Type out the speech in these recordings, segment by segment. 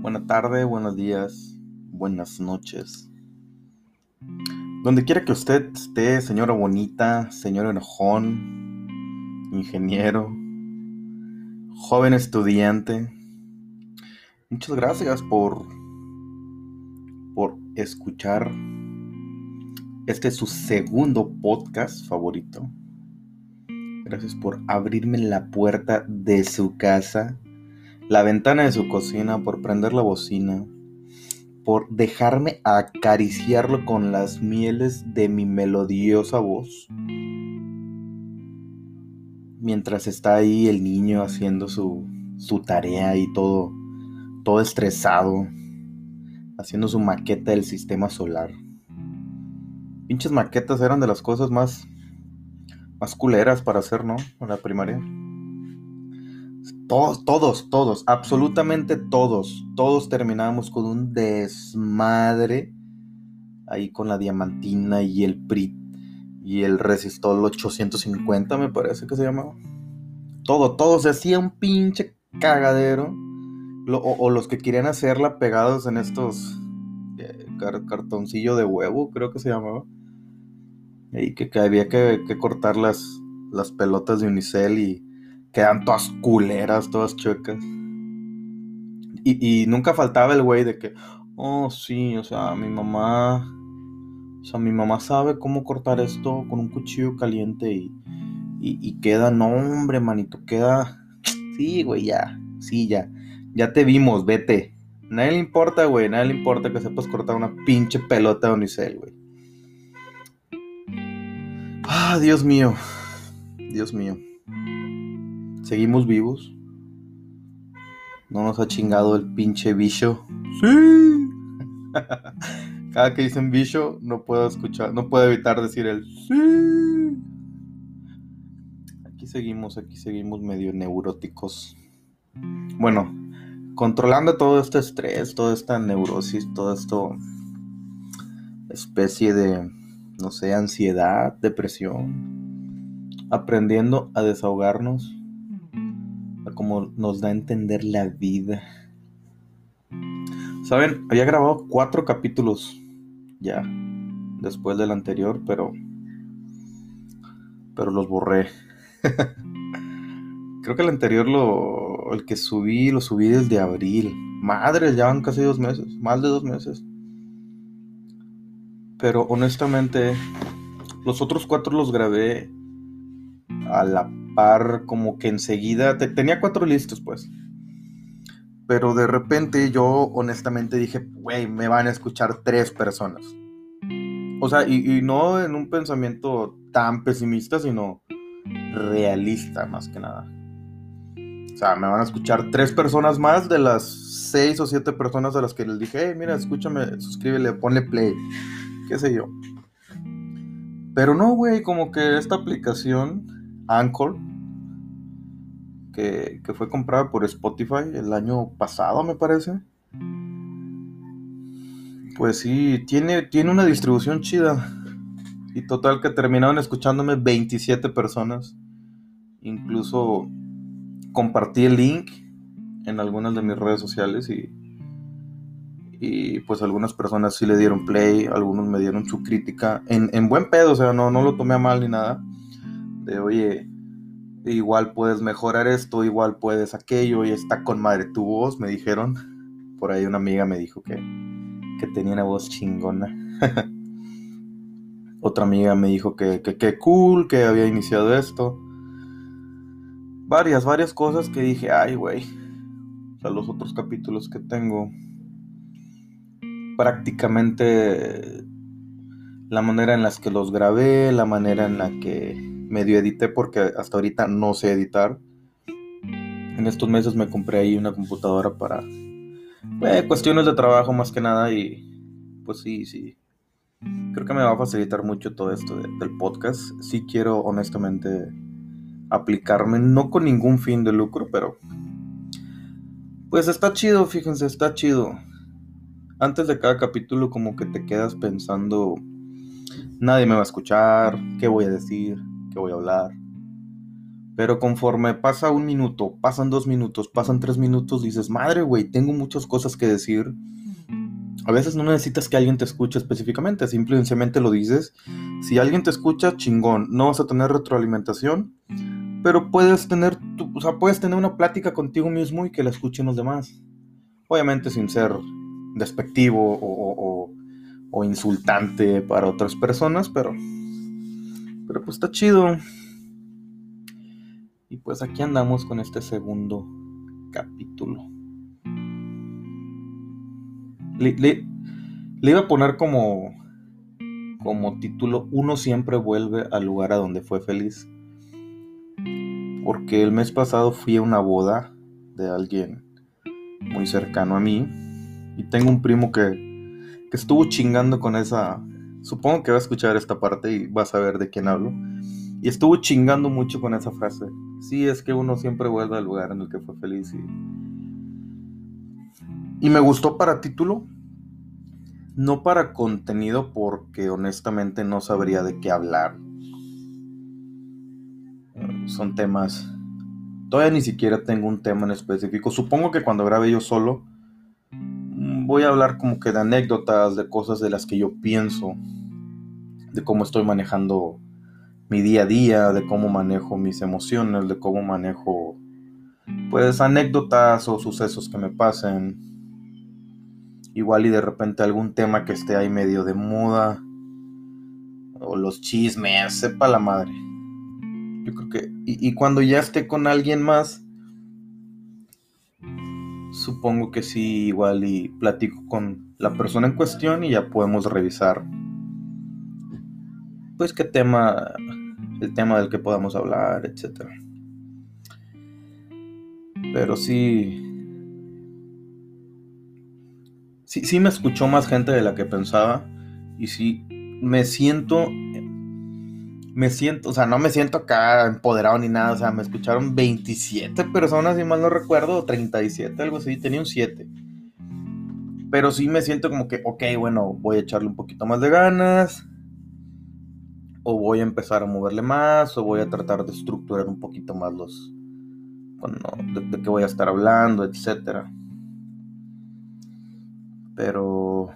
buena tarde, buenos días, buenas noches. Donde quiera que usted esté, señora bonita, señor enojón, ingeniero, joven estudiante, muchas gracias por, por escuchar. Este es su segundo podcast favorito. Gracias por abrirme la puerta de su casa la ventana de su cocina, por prender la bocina, por dejarme acariciarlo con las mieles de mi melodiosa voz. Mientras está ahí el niño haciendo su, su tarea y todo, todo estresado, haciendo su maqueta del sistema solar. Pinches maquetas eran de las cosas más, más culeras para hacer, ¿no? En la primaria. Todos, todos, todos, absolutamente todos, todos terminábamos con un desmadre ahí con la diamantina y el PRIT y el resistol 850 me parece que se llamaba. Todo, todo se hacía un pinche cagadero. o, los que querían hacerla pegados en estos eh, cartoncillo de huevo, creo que se llamaba. Y que, había que, que cortar las, las pelotas de unicel y quedan todas culeras, todas chuecas. Y, nunca faltaba el güey de que, oh, sí, o sea, mi mamá, o sea, mi mamá sabe cómo cortar esto con un cuchillo caliente y, y, queda, no, hombre, manito, queda, sí, güey, ya, sí, ya, ya te vimos, vete. Nadie le importa, güey, nadie le importa que sepas cortar una pinche pelota de unicel, güey. Ah, Dios mío, Dios mío. Seguimos vivos. No nos ha chingado el pinche bicho. Sí. Cada que dicen bicho, no puedo escuchar, no puedo evitar decir el sí. Aquí seguimos, aquí seguimos medio neuróticos. Bueno, controlando todo este estrés, toda esta neurosis, todo esto especie de, no sé, ansiedad, depresión, aprendiendo a desahogarnos como nos da a entender la vida. Saben, había grabado cuatro capítulos ya después del anterior, pero pero los borré. Creo que el anterior lo el que subí lo subí desde abril. Madre, ya van casi dos meses, más de dos meses. Pero honestamente, los otros cuatro los grabé a la par como que enseguida, tenía cuatro listos pues. Pero de repente yo honestamente dije, güey, me van a escuchar tres personas. O sea, y, no en un pensamiento tan pesimista, sino realista más que nada. O sea, me van a escuchar tres personas más de las seis o siete personas a las que les dije, mira, escúchame, suscríbele, ponle play, qué sé yo. Pero no, güey, como que esta aplicación, Anchor, que, fue comprada por Spotify el año pasado, me parece. Pues sí, tiene, tiene una distribución chida. Y total que terminaron escuchándome 27 personas. Incluso compartí el link en algunas de mis redes sociales y, y pues algunas personas sí le dieron play, algunos me dieron su crítica en, en buen pedo, o sea, no, no lo tomé a mal ni nada. Oye, igual puedes mejorar esto, igual puedes aquello, y está con madre tu voz, me dijeron. Por ahí una amiga me dijo que, que tenía una voz chingona. Otra amiga me dijo que, que, cool, que había iniciado esto. Varias, varias cosas que dije, ay, güey. O sea, los otros capítulos que tengo. Prácticamente la manera en las que los grabé, la manera en la que medio edité porque hasta ahorita no sé editar. En estos meses me compré ahí una computadora para eh, cuestiones de trabajo más que nada y pues sí, sí. Creo que me va a facilitar mucho todo esto del podcast. Sí quiero honestamente aplicarme, no con ningún fin de lucro, pero pues está chido, fíjense, está chido. Antes de cada capítulo como que te quedas pensando, nadie me va a escuchar, ¿qué voy a decir? Que voy a hablar. Pero conforme pasa un minuto, pasan dos minutos, pasan tres minutos, dices, madre, güey, tengo muchas cosas que decir. A veces no necesitas que alguien te escuche específicamente, simplemente lo dices. Si alguien te escucha, chingón, no vas a tener retroalimentación, pero puedes tener, tu, o sea, puedes tener una plática contigo mismo y que la escuchen los demás. Obviamente sin ser despectivo o, o insultante para otras personas, pero, pero pues está chido. Y pues aquí andamos con este segundo capítulo. Le, iba a poner como, como título, uno siempre vuelve al lugar a donde fue feliz. Porque el mes pasado fui a una boda de alguien muy cercano a mí. Y tengo un primo que, que estuvo chingando con esa... Supongo que va a escuchar esta parte y vas a ver de quién hablo. Y estuvo chingando mucho con esa frase. Sí, es que uno siempre vuelve al lugar en el que fue feliz. Y, y me gustó para título, no para contenido, porque honestamente no sabría de qué hablar. Son temas... Todavía ni siquiera tengo un tema en específico. Supongo que cuando grabe yo solo, voy a hablar como que de anécdotas, de cosas de las que yo pienso, de cómo estoy manejando mi día a día, de cómo manejo mis emociones, de cómo manejo pues anécdotas o sucesos que me pasen. Igual y de repente algún tema que esté ahí medio de moda. O los chismes, sepa la madre. Yo creo que... Y, y cuando ya esté con alguien más, supongo que sí, igual y platico con la persona en cuestión y ya podemos revisar. Pues qué tema el tema del que podamos hablar, etc. Pero sí, sí, sí me escuchó más gente de la que pensaba y sí me siento, me siento, o sea, no me siento acá empoderado ni nada, o sea, me escucharon 27 personas, si mal no recuerdo, 37, algo así, tenía un 7. Pero sí me siento como que, ok, bueno, voy a echarle un poquito más de ganas o voy a empezar a moverle más, o voy a tratar de estructurar un poquito más los, de, de qué voy a estar hablando, etc. Pero,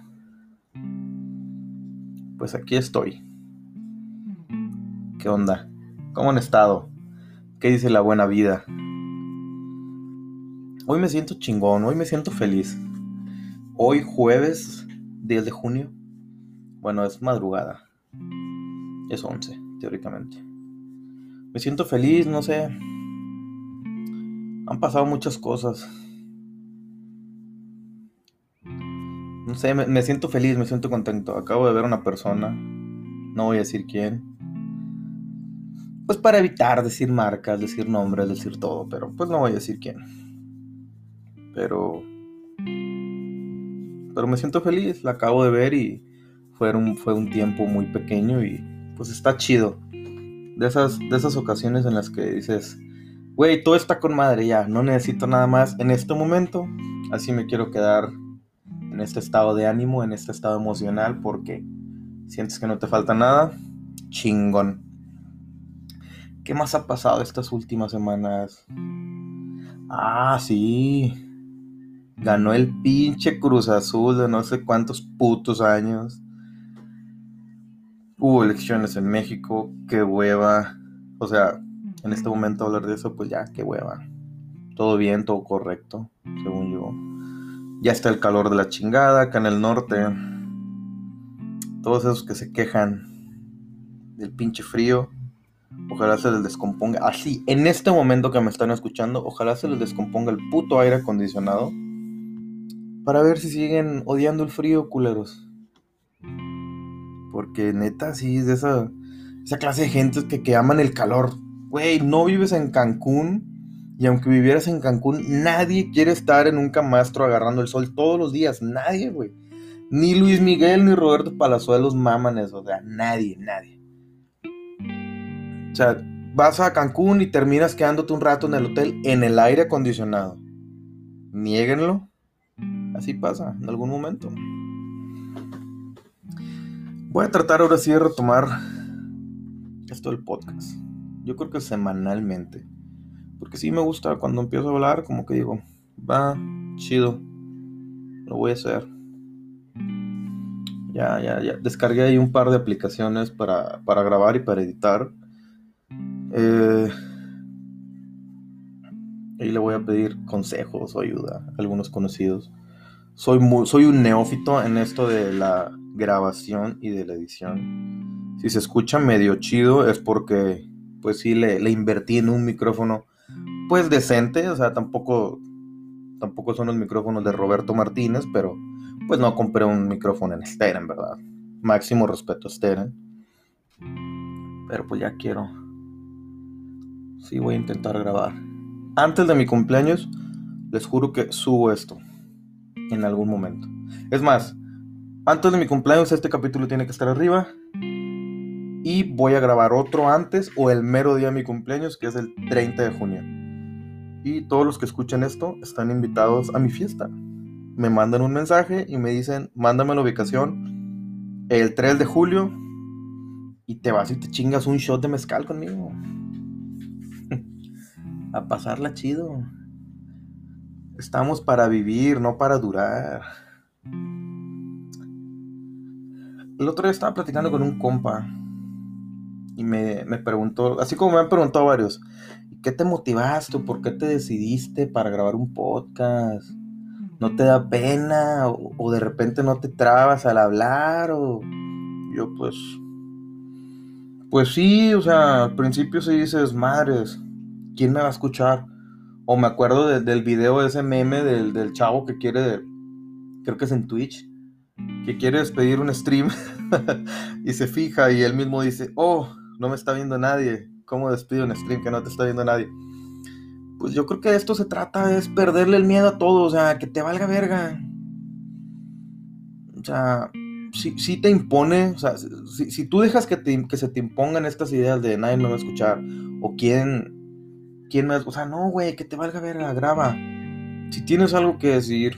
pues aquí estoy. ¿Qué onda? ¿Cómo han estado? ¿Qué dice la buena vida? Hoy me siento chingón, hoy me siento feliz. Hoy jueves 10 de junio. Bueno, es madrugada es 11, teóricamente. Me siento feliz, no sé. Han pasado muchas cosas. No sé, me, siento feliz, me siento contento. Acabo de ver a una persona. No voy a decir quién. Pues para evitar decir marcas, decir nombres, decir todo. Pero pues no voy a decir quién. Pero... Pero me siento feliz. La acabo de ver y fue un, fue un tiempo muy pequeño y pues está chido. De esas, de esas ocasiones en las que dices, güey, todo está con madre ya, no necesito nada más en este momento. Así me quiero quedar en este estado de ánimo, en este estado emocional, porque sientes que no te falta nada. Chingón. ¿Qué más ha pasado estas últimas semanas? Ah, sí. Ganó el pinche Cruz Azul de no sé cuántos putos años. Hubo elecciones en México, qué hueva. O sea, en este momento hablar de eso, pues ya, qué hueva. Todo bien, todo correcto, según yo. Ya está el calor de la chingada acá en el norte. Todos esos que se quejan del pinche frío, ojalá se les descomponga. Así, en este momento que me están escuchando, ojalá se les descomponga el puto aire acondicionado. Para ver si siguen odiando el frío, culeros. Porque neta, sí, es de esa, esa clase de gente que, que aman el calor. Güey, no vives en Cancún. Y aunque vivieras en Cancún, nadie quiere estar en un camastro agarrando el sol todos los días. Nadie, güey. Ni Luis Miguel ni Roberto Palazuelos maman eso. O sea, nadie, nadie. O sea, vas a Cancún y terminas quedándote un rato en el hotel en el aire acondicionado. Niéguenlo. Así pasa en algún momento. Voy a tratar ahora sí de retomar esto del podcast. Yo creo que semanalmente. Porque sí me gusta cuando empiezo a hablar, como que digo, va, chido, lo voy a hacer. Ya, ya, ya. Descargué ahí un par de aplicaciones para, para grabar y para editar. Eh, y le voy a pedir consejos o ayuda algunos conocidos. Soy, soy un neófito en esto de la grabación y de la edición. Si se escucha medio chido es porque, pues sí, le, le invertí en un micrófono, pues decente, o sea, tampoco, tampoco son los micrófonos de Roberto Martínez, pero pues no compré un micrófono en Steren, ¿verdad? Máximo respeto a Steren. Pero pues ya quiero. Sí, voy a intentar grabar. Antes de mi cumpleaños, les juro que subo esto. En algún momento. Es más, antes de mi cumpleaños este capítulo tiene que estar arriba. Y voy a grabar otro antes o el mero día de mi cumpleaños, que es el 30 de junio. Y todos los que escuchen esto están invitados a mi fiesta me mandan un mensaje y me dicen, mándame la ubicación el 3 de julio y te vas y te chingas un shot de mezcal conmigo. A pasarla chido. Estamos para vivir, no para durar. El otro día estaba platicando con un compa y me, me preguntó, así como me han preguntado varios, ¿qué te motivaste? ¿Por qué te decidiste para grabar un podcast? no te da pena o, de repente no te trabas al hablar o yo pues pues sí, o sea, al principio se dices, madres, ¿quién me va a escuchar? O me acuerdo del video de ese meme del, del, chavo que quiere, creo que es en Twitch, que quiere despedir un stream y se fija y él mismo dice, oh, no me está viendo nadie, ¿cómo despido un stream que no te está viendo nadie? pues yo creo que de esto se trata, es perderle el miedo a todo, o sea, que te valga verga. O sea, si, te impone, o sea, si, tú dejas que, que, se te impongan estas ideas de nadie me va a escuchar, o quién, quién más, o sea, no, güey, que te valga verga, graba. Si tienes algo que decir,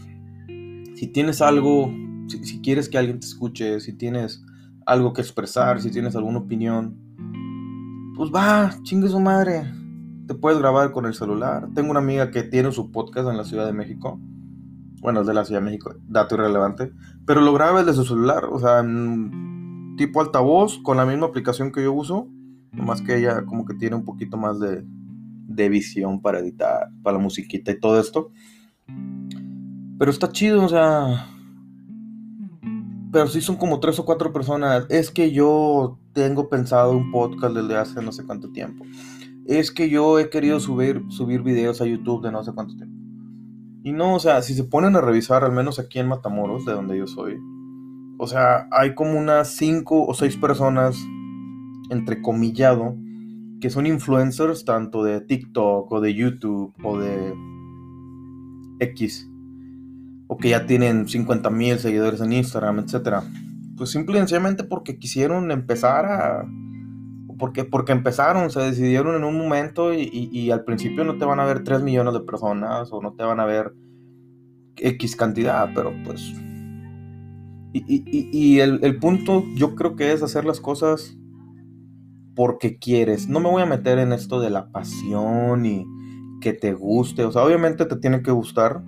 si tienes algo, si, si quieres que alguien te escuche, si tienes algo que expresar, si tienes alguna opinión, pues va, chingue su madre te puedes grabar con el celular. Tengo una amiga que tiene su podcast en la Ciudad de México. Bueno, es de la Ciudad de México, dato irrelevante. Pero lo graba desde su celular, o sea, tipo altavoz, con la misma aplicación que yo uso. Nomás que ella como que tiene un poquito más de, de visión para editar, para la musiquita y todo esto. Pero está chido, o sea... Pero sí son como tres o cuatro personas. Es que yo tengo pensado un podcast desde hace no sé cuánto tiempo es que yo he querido subir, subir videos a YouTube de no sé cuánto tiempo. Y no, o sea, si se ponen a revisar, al menos aquí en Matamoros, de donde yo soy, o sea, hay como unas cinco o seis personas, entre comillado, que son influencers tanto de TikTok o de YouTube o de X, o que ya tienen 50 mil seguidores en Instagram, etc. Pues simplemente porque quisieron empezar a porque, porque empezaron, se decidieron en un momento y, al principio no te van a ver 3 millones de personas o no te van a ver X cantidad, pero pues... Y, el, punto yo creo que es hacer las cosas porque quieres. No me voy a meter en esto de la pasión y que te guste. O sea, obviamente te tiene que gustar.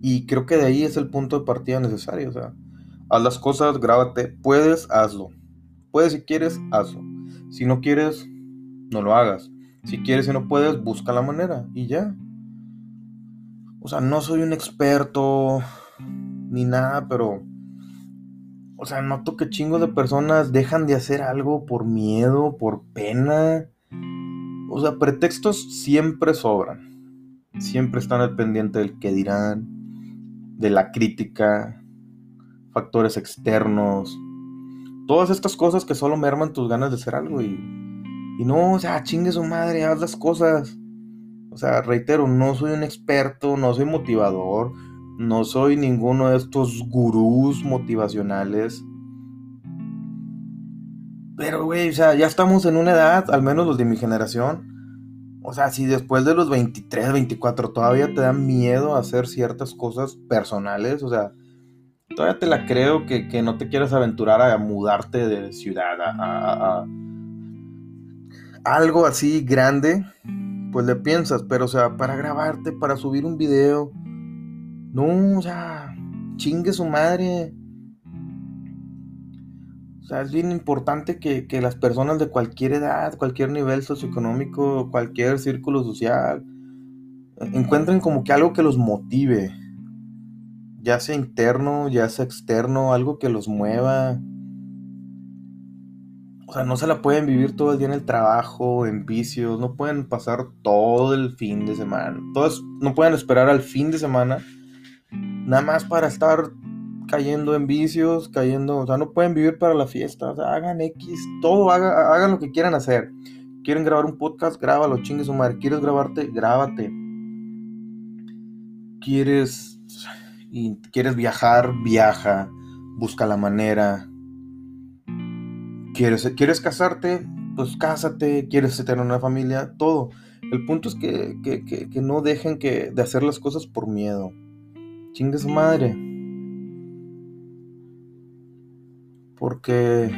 Y creo que de ahí es el punto de partida necesario. O sea, haz las cosas, grábate. Puedes, hazlo. Puedes si quieres, hazlo. Si no quieres, no lo hagas. Si quieres y no puedes, busca la manera y ya. O sea, no soy un experto ni nada, pero... O sea, noto que chingos de personas dejan de hacer algo por miedo, por pena. O sea, pretextos siempre sobran. Siempre están al pendiente del que dirán, de la crítica, factores externos, todas estas cosas que solo merman tus ganas de hacer algo y, y no, o sea, chingue su madre, haz las cosas. O sea, reitero, no soy un experto, no soy motivador, no soy ninguno de estos gurús motivacionales. Pero, güey, o sea, ya estamos en una edad, al menos los de mi generación. O sea, si después de los 23, 24 todavía te da miedo hacer ciertas cosas personales, o sea, todavía te la creo que, no te quieras aventurar a mudarte de ciudad, a, algo así grande, pues le piensas, pero o sea, para grabarte, para subir un video, no, o sea, chingue su madre. O sea, es bien importante que, que las personas de cualquier edad, cualquier nivel socioeconómico, cualquier círculo social, encuentren como que algo que los motive, ya sea interno, ya sea externo, algo que los mueva. O sea, no se la pueden vivir todo el día en el trabajo, en vicios, no pueden pasar todo el fin de semana. Todos no pueden esperar al fin de semana nada más para estar cayendo en vicios, cayendo, o sea, no pueden vivir para la fiesta, o sea, hagan X, todo, hagan, lo que quieran hacer. Quieren grabar un podcast, grábalo, chingue su madre. ¿Quieres grabarte? Grábate. ¿Quieres quieres viajar? Viaja. Busca la manera. ¿Quieres, ¿Quieres casarte? Pues cásate. ¿Quieres tener una familia? Todo. El punto es que, que, que, no dejen que, de hacer las cosas por miedo. Chingue madre. Porque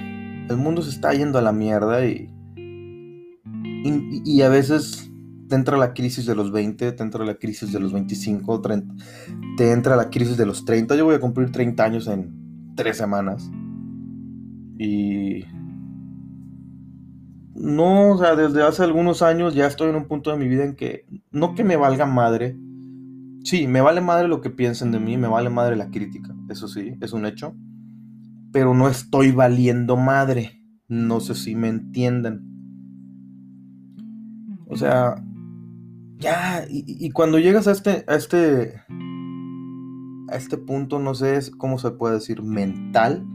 el mundo se está yendo a la mierda y, y, a veces te entra la crisis de los 20, te entra la crisis de los 25, 30, te entra la crisis de los 30. Yo voy a cumplir 30 años en 3 semanas. Y... No, o sea, desde hace algunos años ya estoy en un punto de mi vida en que no que me valga madre. Sí, me vale madre lo que piensen de mí, me vale madre la crítica, eso sí, es un hecho pero no estoy valiendo madre. No sé si me entienden. O sea, ya, y, cuando llegas a este, a este, a este punto, no sé cómo se puede decir, mental,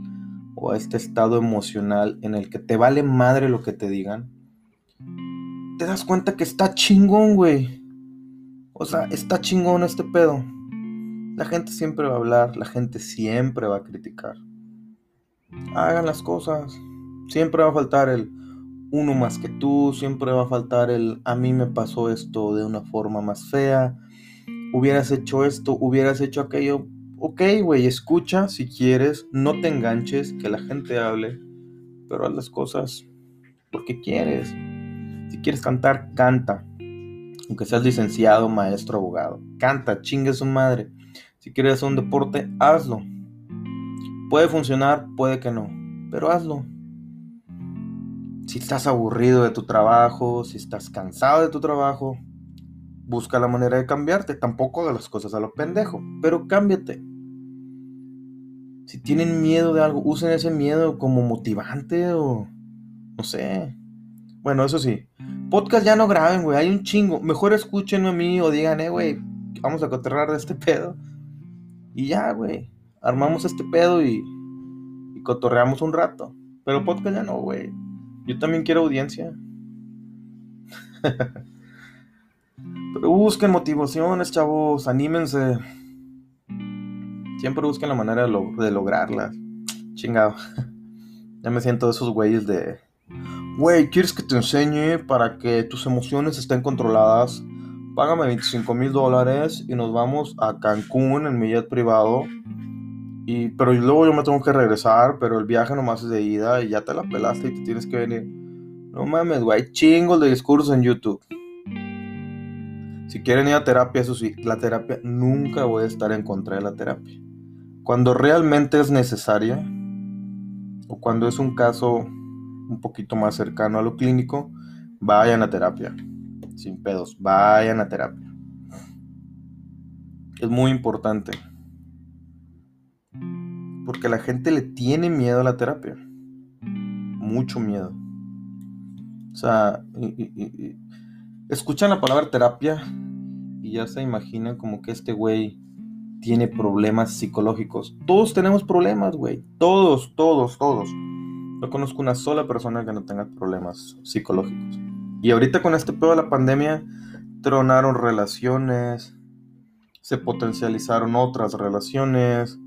o a este estado emocional en el que te vale madre lo que te digan, te das cuenta que está chingón, güey. O sea, está chingón este pedo. La gente siempre va a hablar, la gente siempre va a criticar hagan las cosas. Siempre va a faltar el uno más que tú, siempre va a faltar el a mí me pasó esto de una forma más fea, hubieras hecho esto, hubieras hecho aquello. Ok, güey, escucha si quieres, no te enganches, que la gente hable, pero haz las cosas porque quieres. Si quieres cantar, canta. Aunque seas licenciado, maestro, abogado. Canta, chingue su madre. Si quieres hacer un deporte, hazlo. Puede funcionar, puede que no, pero hazlo. Si estás aburrido de tu trabajo, si estás cansado de tu trabajo, busca la manera de cambiarte. Tampoco de las cosas a lo pendejo, pero cámbiate. Si tienen miedo de algo, usen ese miedo como motivante o no sé. Bueno, eso sí. Podcast ya no graben, güey. Hay un chingo. Mejor escúchenme a mí o digan, eh, güey, vamos a coterrar de este pedo. Y ya, güey armamos este pedo y, y cotorreamos un rato. Pero podcast ya no, güey. Yo también quiero audiencia. Pero busquen motivaciones, chavos. Anímense. Siempre busquen la manera de, de lograrlas. Chingado. ya me siento de esos güeyes de. Güey, ¿quieres que te enseñe para que tus emociones estén controladas? Págame 25 mil dólares y nos vamos a Cancún en mi jet privado y, pero luego yo me tengo que regresar, pero el viaje nomás es de ida y ya te la pelaste y te tienes que venir. No mames, güey, chingos de discursos en YouTube. Si quieren ir a terapia, eso sí, la terapia nunca voy a estar en contra de la terapia. Cuando realmente es necesaria, o cuando es un caso un poquito más cercano a lo clínico, vayan a terapia. Sin pedos, vayan a terapia. Es muy importante porque la gente le tiene miedo a la terapia. Mucho miedo. O sea, escuchan la palabra terapia y ya se imaginan como que este güey tiene problemas psicológicos. Todos tenemos problemas, güey. Todos, todos, todos. No conozco una sola persona que no tenga problemas psicológicos. Y ahorita con este pedo de la pandemia, tronaron relaciones, se potencializaron otras relaciones,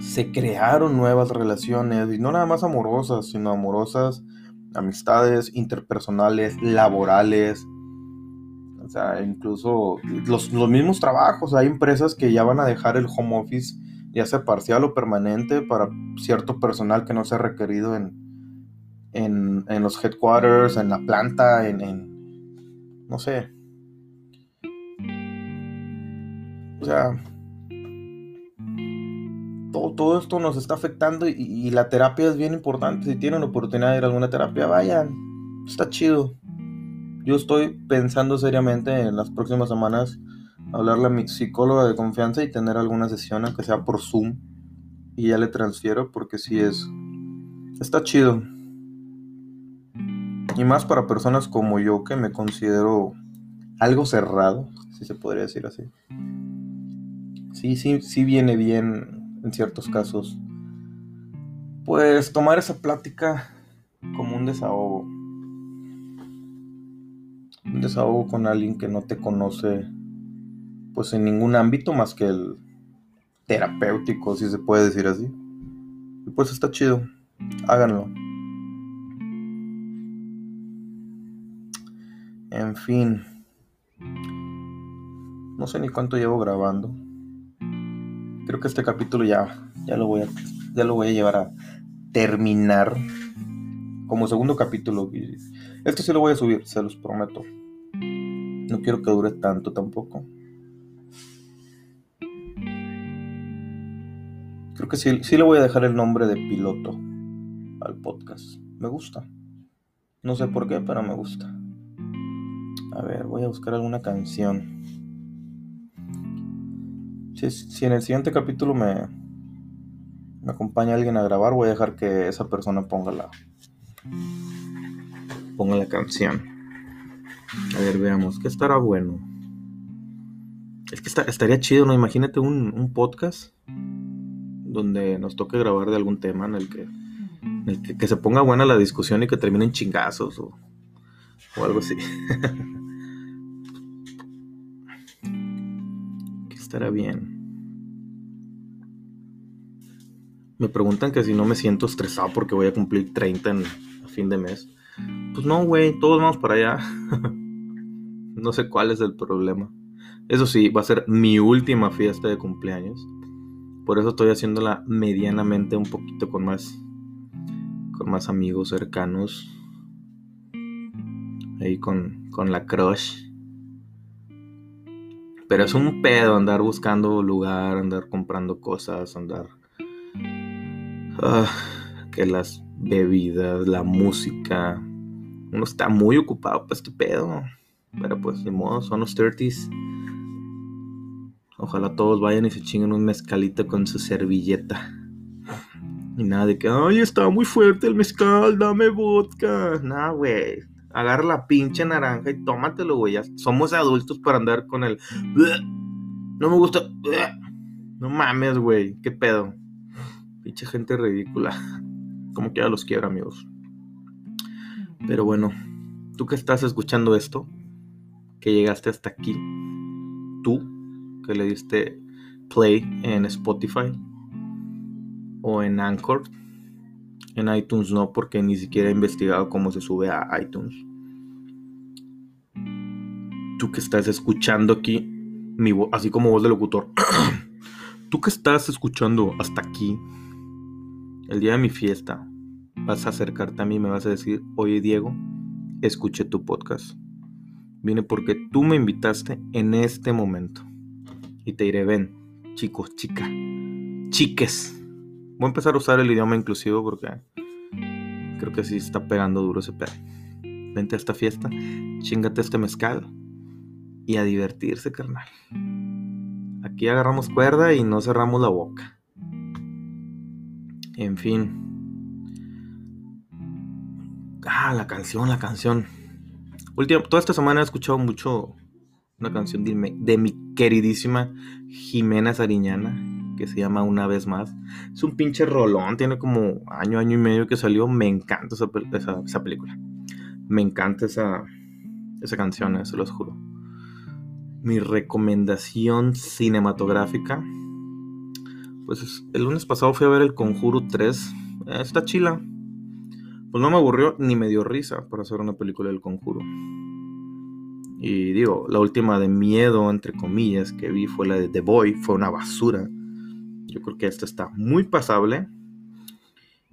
se crearon nuevas relaciones, y no nada más amorosas, sino amorosas, amistades interpersonales, laborales, o sea, incluso los, mismos trabajos, hay empresas que ya van a dejar el home office, ya sea parcial o permanente, para cierto personal que no sea requerido en, en, en los headquarters, en la planta, en, en no sé. O sea, todo, todo esto nos está afectando y, y, la terapia es bien importante. Si tienen oportunidad de ir a alguna terapia, vayan. Está chido. Yo estoy pensando seriamente en las próximas semanas hablarle a mi psicóloga de confianza y tener alguna sesión, aunque sea por Zoom, y ya le transfiero porque sí es. Está chido. Y más para personas como yo que me considero algo cerrado, si se podría decir así. Sí, sí, sí viene bien en ciertos casos. Pues tomar esa plática como un desahogo. Un desahogo con alguien que no te conoce pues en ningún ámbito más que el terapéutico, si se puede decir así. Y pues está chido. Háganlo. En fin. No sé ni cuánto llevo grabando. Creo que este capítulo ya, ya lo voy a, ya lo voy a llevar a terminar como segundo capítulo. Esto sí lo voy a subir, se los prometo. No quiero que dure tanto tampoco. Creo que sí, sí le voy a dejar el nombre de piloto al podcast. Me gusta. No sé por qué, pero me gusta. A ver, voy a buscar alguna canción. Si, en el siguiente capítulo me, me acompaña alguien a grabar, voy a dejar que esa persona ponga la, ponga la canción. A ver, veamos, ¿qué estará bueno? Es que estaría chido, ¿no? Imagínate un, un podcast donde nos toque grabar de algún tema en el que, que, se ponga buena la discusión y que terminen chingazos o, o algo así. que estará bien. Me preguntan que si no me siento estresado porque voy a cumplir 30 en, a fin de mes. Pues no, güey, todos vamos para allá. no sé cuál es el problema. Eso sí, va a ser mi última fiesta de cumpleaños. Por eso estoy haciéndola medianamente un poquito con más con más amigos cercanos. Ahí con, con la crush. Pero es un pedo andar buscando lugar, andar comprando cosas, andar... Ah, que las bebidas, la música. Uno está muy ocupado para este pedo. Pero pues, de modo, son los 30s. Ojalá todos vayan y se chinguen un mezcalito con su servilleta. Y nada de que, ay, está muy fuerte el mezcal, dame vodka. Nah, güey. Agarra la pinche naranja y tómatelo, güey. somos adultos para andar con el. No me gusta. No mames, güey. ¿Qué pedo? Pinche gente ridícula. Como que ya los quiero, amigos. Pero bueno, tú que estás escuchando esto, que llegaste hasta aquí, tú que le diste play en Spotify o en Anchor. En iTunes no, porque ni siquiera he investigado cómo se sube a iTunes. Tú que estás escuchando aquí, mi así como voz de locutor. Tú que estás escuchando hasta aquí, el día de mi fiesta, vas a acercarte a mí y me vas a decir, oye Diego, escuché tu podcast. Viene porque tú me invitaste en este momento y te diré, ven, chicos, chica, chiques. Voy a empezar a usar el idioma inclusivo porque creo que sí está pegando duro ese pedo. Vente a esta fiesta, chingate este mezcal y a divertirse, carnal. Aquí agarramos cuerda y no cerramos la boca. En fin. Ah, la canción, la canción. Última, toda esta semana he escuchado mucho una canción de, mi queridísima Jimena Sariñana, que se llama Una vez más. Es un pinche rolón, tiene como año, año y medio que salió. Me encanta esa, esa, película. Me encanta esa, esa canción, eso los juro. Mi recomendación cinematográfica. Pues el lunes pasado fui a ver El Conjuro 3. Eh, está chila. Pues no me aburrió ni me dio risa para hacer una película del Conjuro. Y digo, la última de miedo, entre comillas, que vi fue la de The Boy, fue una basura. Yo creo que esta está muy pasable.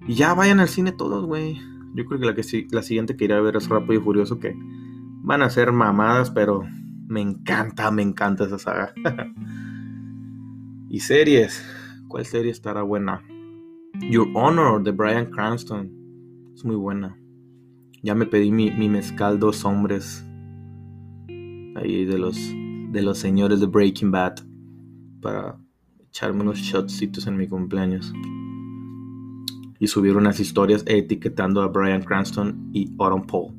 Y ya vayan al cine todos, güey. Yo creo que la, que la siguiente que iré a ver es Rápido y Furioso, que van a ser mamadas, pero me encanta, me encanta esa saga. y series. ¿Cuál serie estará buena? Your Honor de Brian Cranston. Es muy buena. Ya me pedí mi, mi mezcal dos hombres. Ahí de los, de los señores de Breaking Bad. Para echarme unos shotcitos en mi cumpleaños. Y subir unas historias etiquetando a Brian Cranston y Autumn Paul.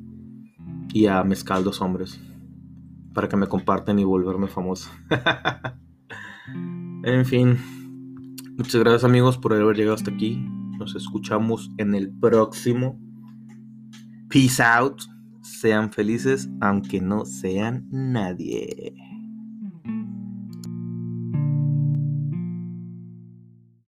Y a Mezcal dos hombres. Para que me compartan y volverme famoso. en fin. Muchas gracias amigos por haber llegado hasta aquí. Nos escuchamos en el próximo. Peace out. Sean felices aunque no sean nadie.